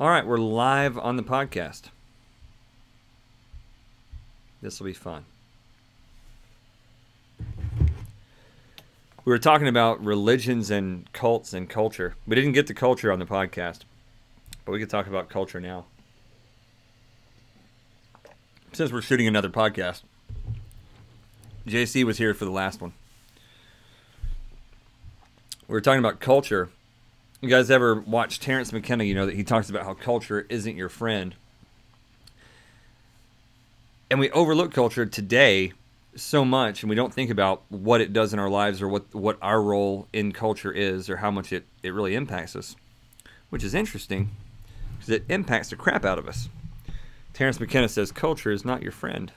All right, we're live on the podcast. This will be fun. We were talking about religions and cults and culture. We didn't get to culture on the podcast, but we could talk about culture now. Since we're shooting another podcast, JC was here for the last one. We were talking about culture. You guys ever watch Terence McKenna? You know that he talks about how culture isn't your friend. And we overlook culture today so much and we don't think about what it does in our lives or what what our role in culture is or how much it, it really impacts us which is interesting because it impacts the crap out of us Terence McKenna says culture is not your friend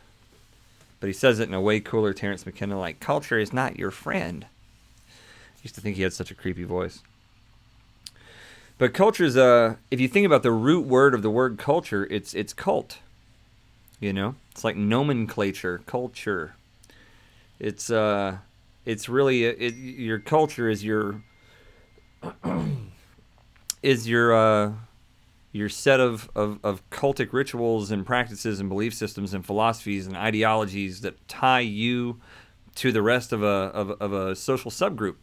but he says it in a way cooler Terence McKenna like culture is not your friend I used to think he had such a creepy voice but culture is uh if you think about the root word of the word culture it's it's cult you know it's like nomenclature culture it's uh, it's really it, your culture is your is your uh, your set of, of, of cultic rituals and practices and belief systems and philosophies and ideologies that tie you to the rest of a of, of a social subgroup.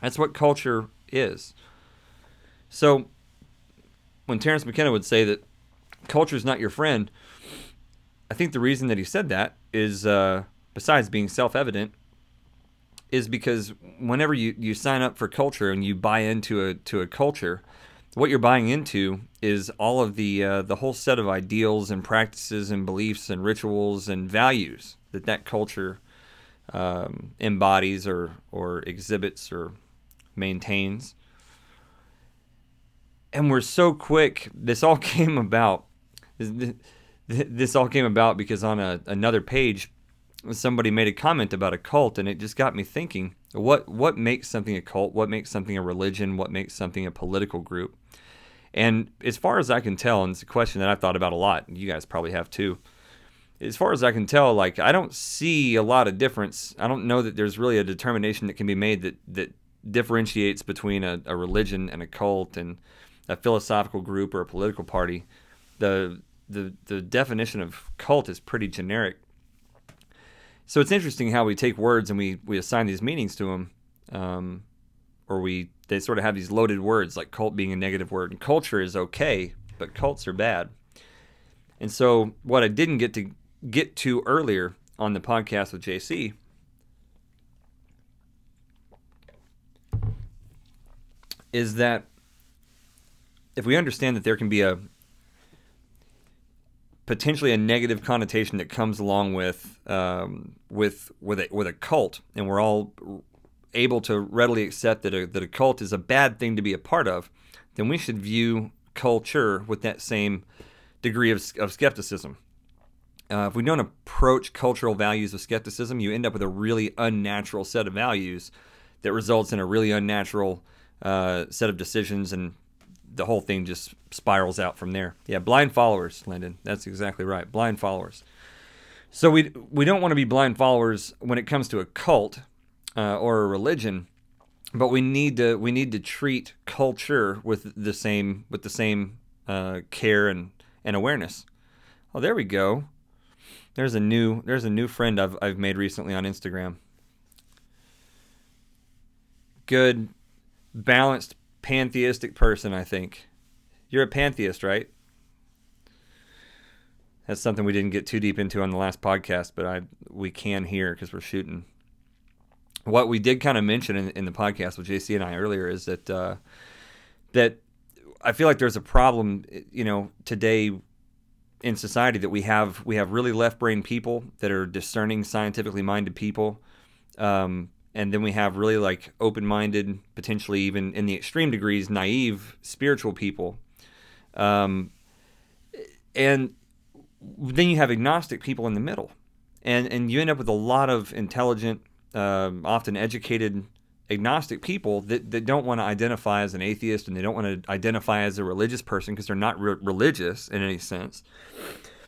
That's what culture is. So when Terence McKenna would say that culture is not your friend, I think the reason that he said that is uh, besides being self-evident, is because whenever you, you sign up for culture and you buy into a to a culture, what you're buying into is all of the uh, the whole set of ideals and practices and beliefs and rituals and values that that culture um, embodies or or exhibits or maintains. And we're so quick. This all came about. This, all came about because on a, another page, somebody made a comment about a cult and it just got me thinking what what makes something a cult what makes something a religion what makes something a political group and as far as i can tell and it's a question that i've thought about a lot you guys probably have too as far as i can tell like i don't see a lot of difference i don't know that there's really a determination that can be made that that differentiates between a, a religion and a cult and a philosophical group or a political party the the the definition of cult is pretty generic so it's interesting how we take words and we, we assign these meanings to them, um, or we they sort of have these loaded words like cult being a negative word. And culture is okay, but cults are bad. And so what I didn't get to get to earlier on the podcast with JC is that if we understand that there can be a potentially a negative connotation that comes along with um, with with a, with a cult, and we're all able to readily accept that a, that a cult is a bad thing to be a part of, then we should view culture with that same degree of, of skepticism. Uh, if we don't approach cultural values with skepticism, you end up with a really unnatural set of values that results in a really unnatural uh, set of decisions and the whole thing just spirals out from there. Yeah, blind followers, Lyndon. That's exactly right. Blind followers. So we we don't want to be blind followers when it comes to a cult uh, or a religion, but we need to we need to treat culture with the same with the same uh, care and, and awareness. Oh, there we go. There's a new there's a new friend I've I've made recently on Instagram. Good, balanced pantheistic person, I think. You're a pantheist, right? That's something we didn't get too deep into on the last podcast, but I we can here because we're shooting. What we did kind of mention in, in, the podcast with JC and I earlier is that uh, that I feel like there's a problem, you know, today in society that we have we have really left brain people that are discerning, scientifically minded people, um, and then we have really like open-minded potentially even in the extreme degrees naive spiritual people. Um, and then you have agnostic people in the middle. And and you end up with a lot of intelligent um, often educated agnostic people that, that don't want to identify as an atheist and they don't want to identify as a religious person because they're not re- religious in any sense.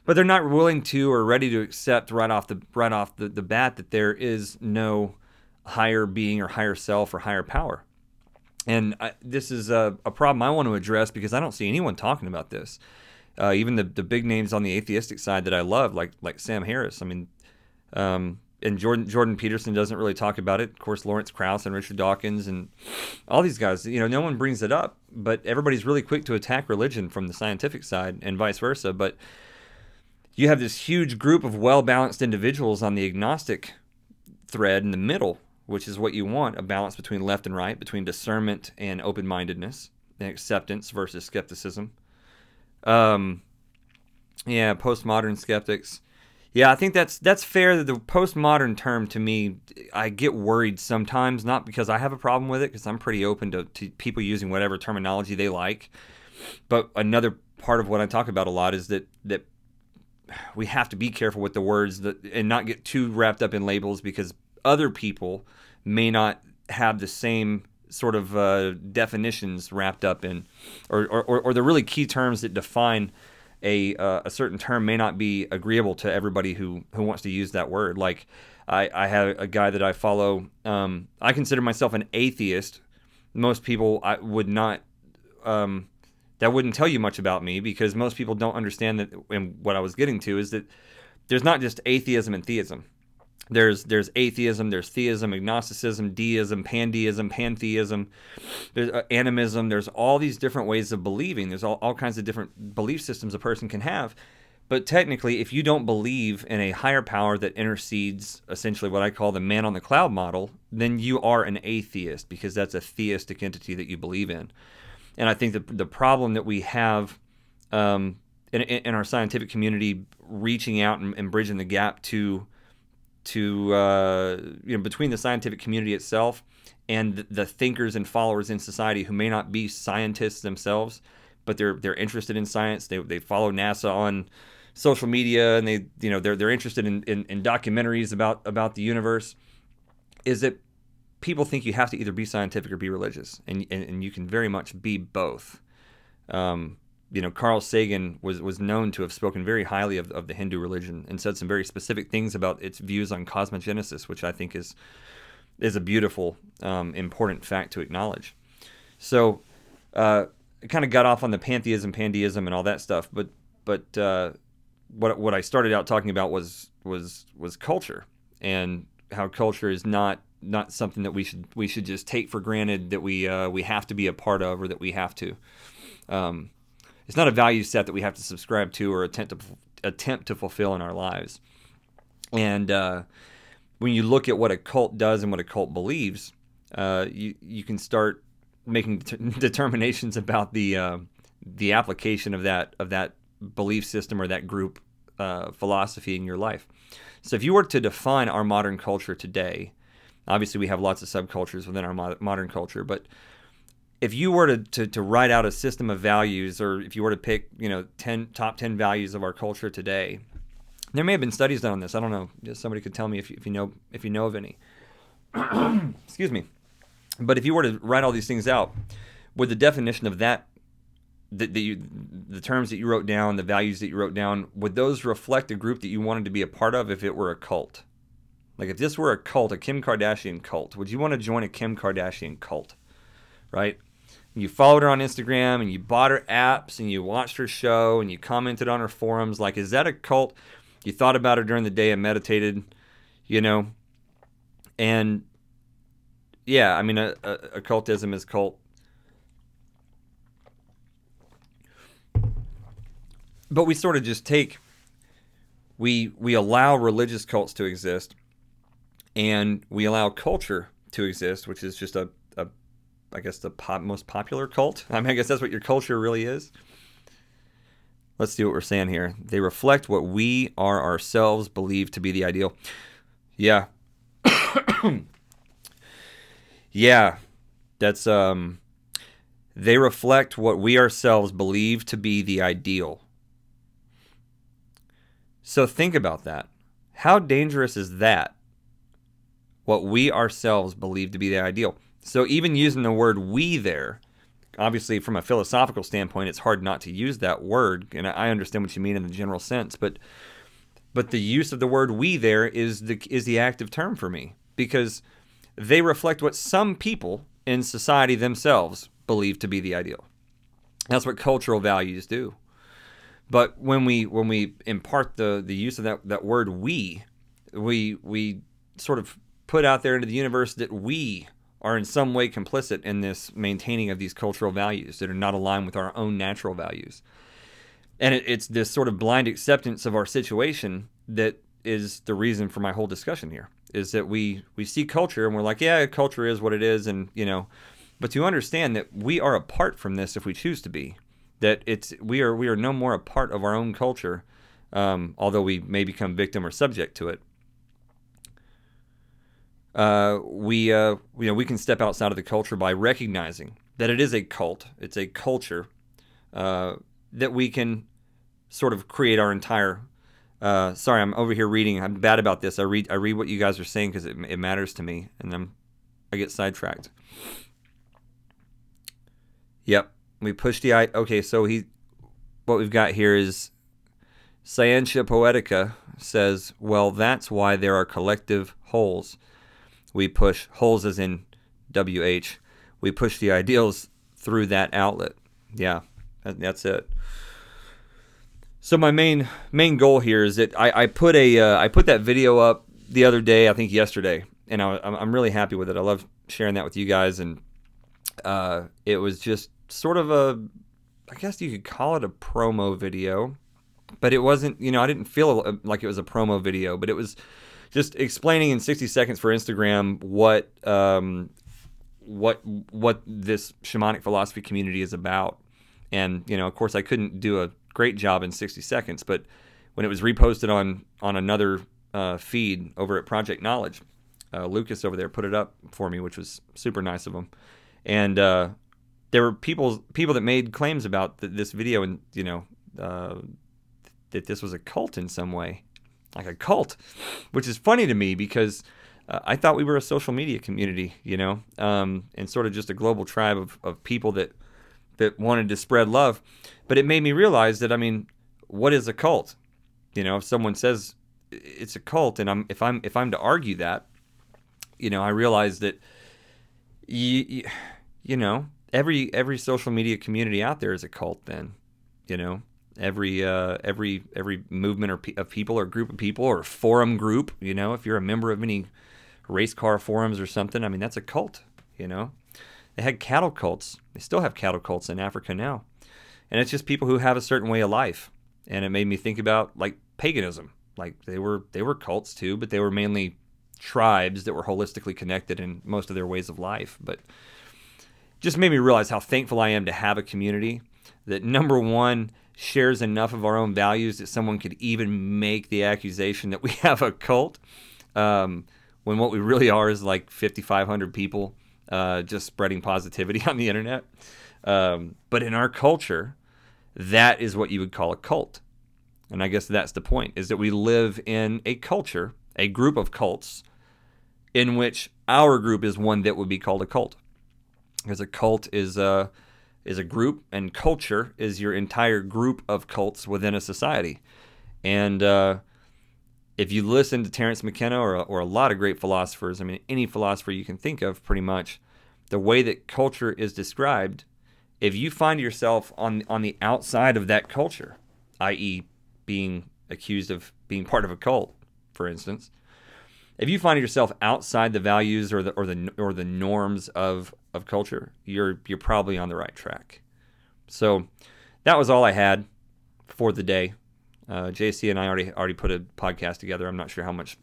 But they're not willing to or ready to accept right off the right off the, the bat that there is no higher being or higher self or higher power. and I, this is a, a, problem I want to address because I don't see anyone talking about this. Uh, even the the big names on the atheistic side that I love, like like Sam Harris. I mean, um, and Jordan Jordan Peterson doesn't really talk about it. Of course, Lawrence Krauss and Richard Dawkins and all these guys. You know, no one brings it up, but everybody's really quick to attack religion from the scientific side and vice versa. But you have this huge group of well balanced individuals on the agnostic thread in the middle, which is what you want a balance between left and right, between discernment and open mindedness, and acceptance versus skepticism. Um, yeah, postmodern skeptics. Yeah, I think that's that's fair. The postmodern term to me, I get worried sometimes, not because I have a problem with it, because I'm pretty open to, to people using whatever terminology they like. But another part of what I talk about a lot is that that we have to be careful with the words that, and not get too wrapped up in labels because other people may not have the same sort of uh, definitions wrapped up in, or, or, or the really key terms that define a uh, a certain term may not be agreeable to everybody who who wants to use that word. Like I, I have a guy that I follow. Um, I consider myself an atheist. Most people I would not. Um, that wouldn't tell you much about me because most people don't understand that. And what I was getting to is that there's not just atheism and theism. There's there's atheism, there's theism, agnosticism, deism, pandeism, pantheism, there's uh, animism. There's all these different ways of believing. There's all, all kinds of different belief systems a person can have. But technically, if you don't believe in a higher power that intercedes essentially what I call the man on the cloud model, then you are an atheist because that's a theistic entity that you believe in. And I think that the problem that we have um, in, in, our scientific community reaching out and, and bridging the gap to to uh, you know between the scientific community itself and the thinkers and followers in society who may not be scientists themselves, but they're they're interested in science. They they follow NASA on social media and they you know they're they're interested in, in, in documentaries about about the universe. Is that people think you have to either be scientific or be religious, and and, and you can very much be both. Um, you know, Carl Sagan was, was known to have spoken very highly of, of the Hindu religion and said some very specific things about its views on cosmogenesis, which I think is is a beautiful, um, important fact to acknowledge. So, uh, kind of got off on the pantheism, pandeism, and all that stuff, but but uh, what what I started out talking about was was was culture and how culture is not not something that we should we should just take for granted that we uh, we have to be a part of or that we have to. Um, it's not a value set that we have to subscribe to or attempt to attempt to fulfill in our lives. And uh, when you look at what a cult does and what a cult believes, uh, you you can start making determinations about the uh, the application of that of that belief system or that group uh, philosophy in your life. So if you were to define our modern culture today, obviously we have lots of subcultures within our modern culture, but if you were to, to, to write out a system of values or if you were to pick you know 10 top 10 values of our culture today there may have been studies done on this. I don't know. Somebody could tell me if you, if you know if you know of any. Excuse me. But if you were to write all these things out would the definition of that the, the, the terms that you wrote down the values that you wrote down would those reflect a group that you wanted to be a part of if it were a cult? Like if this were a cult a kim kardashian cult would you want to join a kim kardashian cult? Right you followed her on Instagram and you bought her apps and you watched her show and you commented on her forums. Like, is that a cult? You thought about her during the day and meditated, you know? And yeah, I mean, a, a, occultism is cult. But we sort of just take, we, we allow religious cults to exist and we allow culture to exist, which is just a I guess the pop, most popular cult. I mean, I guess that's what your culture really is. Let's see what we're saying here. They reflect what we are ourselves believe to be the ideal. Yeah. yeah. That's um they reflect what we ourselves believe to be the ideal. So think about that. How dangerous is that? What we ourselves believe to be the ideal. So even using the word we there, obviously from a philosophical standpoint, it's hard not to use that word, and I understand what you mean in the general sense, but but the use of the word we there is the is the active term for me because they reflect what some people in society themselves believe to be the ideal. That's what cultural values do. But when we when we impart the the use of that that word we, we we sort of put out there into the universe that we are in some way complicit in this maintaining of these cultural values that are not aligned with our own natural values. And it, it's this sort of blind acceptance of our situation that is the reason for my whole discussion here is that we we see culture and we're like yeah culture is what it is and you know but to understand that we are apart from this if we choose to be that it's we are we are no more a part of our own culture um, although we may become victim or subject to it uh, we uh, you know we can step outside of the culture by recognizing that it is a cult it's a culture uh, that we can sort of create our entire uh, sorry, I'm over here reading. I'm bad about this. I read I read what you guys are saying because it, it matters to me, and I'm I get sidetracked. Yep, we push the I. Okay, so he, what we've got here is, Scientia Poetica says, well, that's why there are collective wholes. We push holes as in WH. We push the ideals through that outlet. Yeah, that's it. So my main main goal here is that I, I put a uh, I put that video up the other day, I think yesterday, and I, I'm really happy with it. I love sharing that with you guys, and uh, it was just sort of a, I guess you could call it a promo video, but it wasn't. You know, I didn't feel uh, like it was a promo video, but it was just explaining in 60 seconds for Instagram what um, what what this shamanic philosophy community is about. And you know, of course, I couldn't do a great job in 60 seconds. But when it was reposted on on another uh, feed over at Project Knowledge, uh, Lucas over there put it up for me, which was super nice of him. And uh, there were people people that made claims about this video, and you know uh, that this was a cult in some way, like a cult, which is funny to me because. Uh, I thought we were a social media community, you know, um, and sort of just a global tribe of, of people that that wanted to spread love. But it made me realize that I mean, what is a cult? You know, if someone says it's a cult, and I'm if I'm if I'm to argue that, you know, I realize that you you know every every social media community out there is a cult. Then, you know, every uh, every every movement or pe- of people or group of people or forum group. You know, if you're a member of any race car forums or something, I mean, that's a cult. You know, they had cattle cults. They still have cattle cults in Africa now. And it's just people who have a certain way of life. And it made me think about like paganism. Like they were they were cults too, but they were mainly tribes that were holistically connected in most of their ways of life. But just made me realize how thankful I am to have a community that number one shares enough of our own values that someone could even make the accusation that we have a cult. Um, when what we really are is like 5,500 people uh, just spreading positivity on the internet. Um, but in our culture, that is what you would call a cult. And I guess that's the point is that we live in a culture, a group of cults, in which our group is one that would be called a cult. Because a cult is a, is a group, and culture is your entire group of cults within a society. And uh, if you listen to Terence McKenna or, or a lot of great philosophers, I mean, any philosopher you can think of, pretty much, the way that culture is described, if you find yourself on on the outside of that culture, i.e., being accused of being part of a cult, for instance, if you find yourself outside the values or the or the or the norms of of culture, you're you're probably on the right track. So that was all I had for the day. Uh, JC and I already already put a podcast together. I'm not sure how much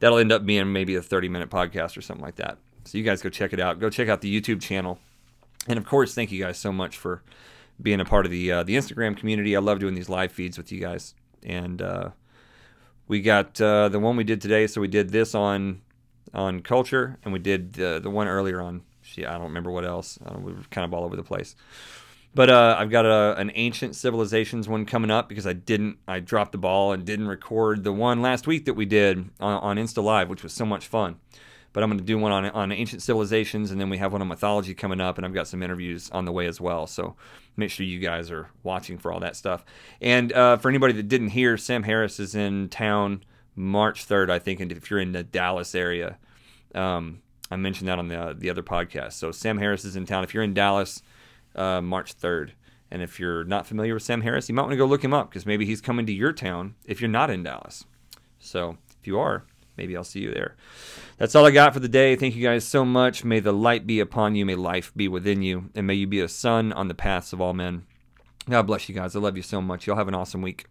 that'll end up being, maybe a 30 minute podcast or something like that. So you guys go check it out. Go check out the YouTube channel, and of course, thank you guys so much for being a part of the uh, the Instagram community. I love doing these live feeds with you guys, and uh, we got uh, the one we did today. So we did this on on culture, and we did the the one earlier on. I don't remember what else. we were kind of all over the place. But uh, I've got a, an ancient civilizations one coming up because I didn't, I dropped the ball and didn't record the one last week that we did on, on Insta Live, which was so much fun. But I'm going to do one on on ancient civilizations, and then we have one on mythology coming up, and I've got some interviews on the way as well. So make sure you guys are watching for all that stuff. And uh, for anybody that didn't hear, Sam Harris is in town March 3rd, I think, and if you're in the Dallas area. Um, I mentioned that on the the other podcast. So Sam Harris is in town. If you're in Dallas, uh, March 3rd, and if you're not familiar with Sam Harris, you might want to go look him up because maybe he's coming to your town if you're not in Dallas. So if you are, maybe I'll see you there. That's all I got for the day. Thank you guys so much. May the light be upon you. May life be within you. And may you be a sun on the paths of all men. God bless you guys. I love you so much. Y'all have an awesome week.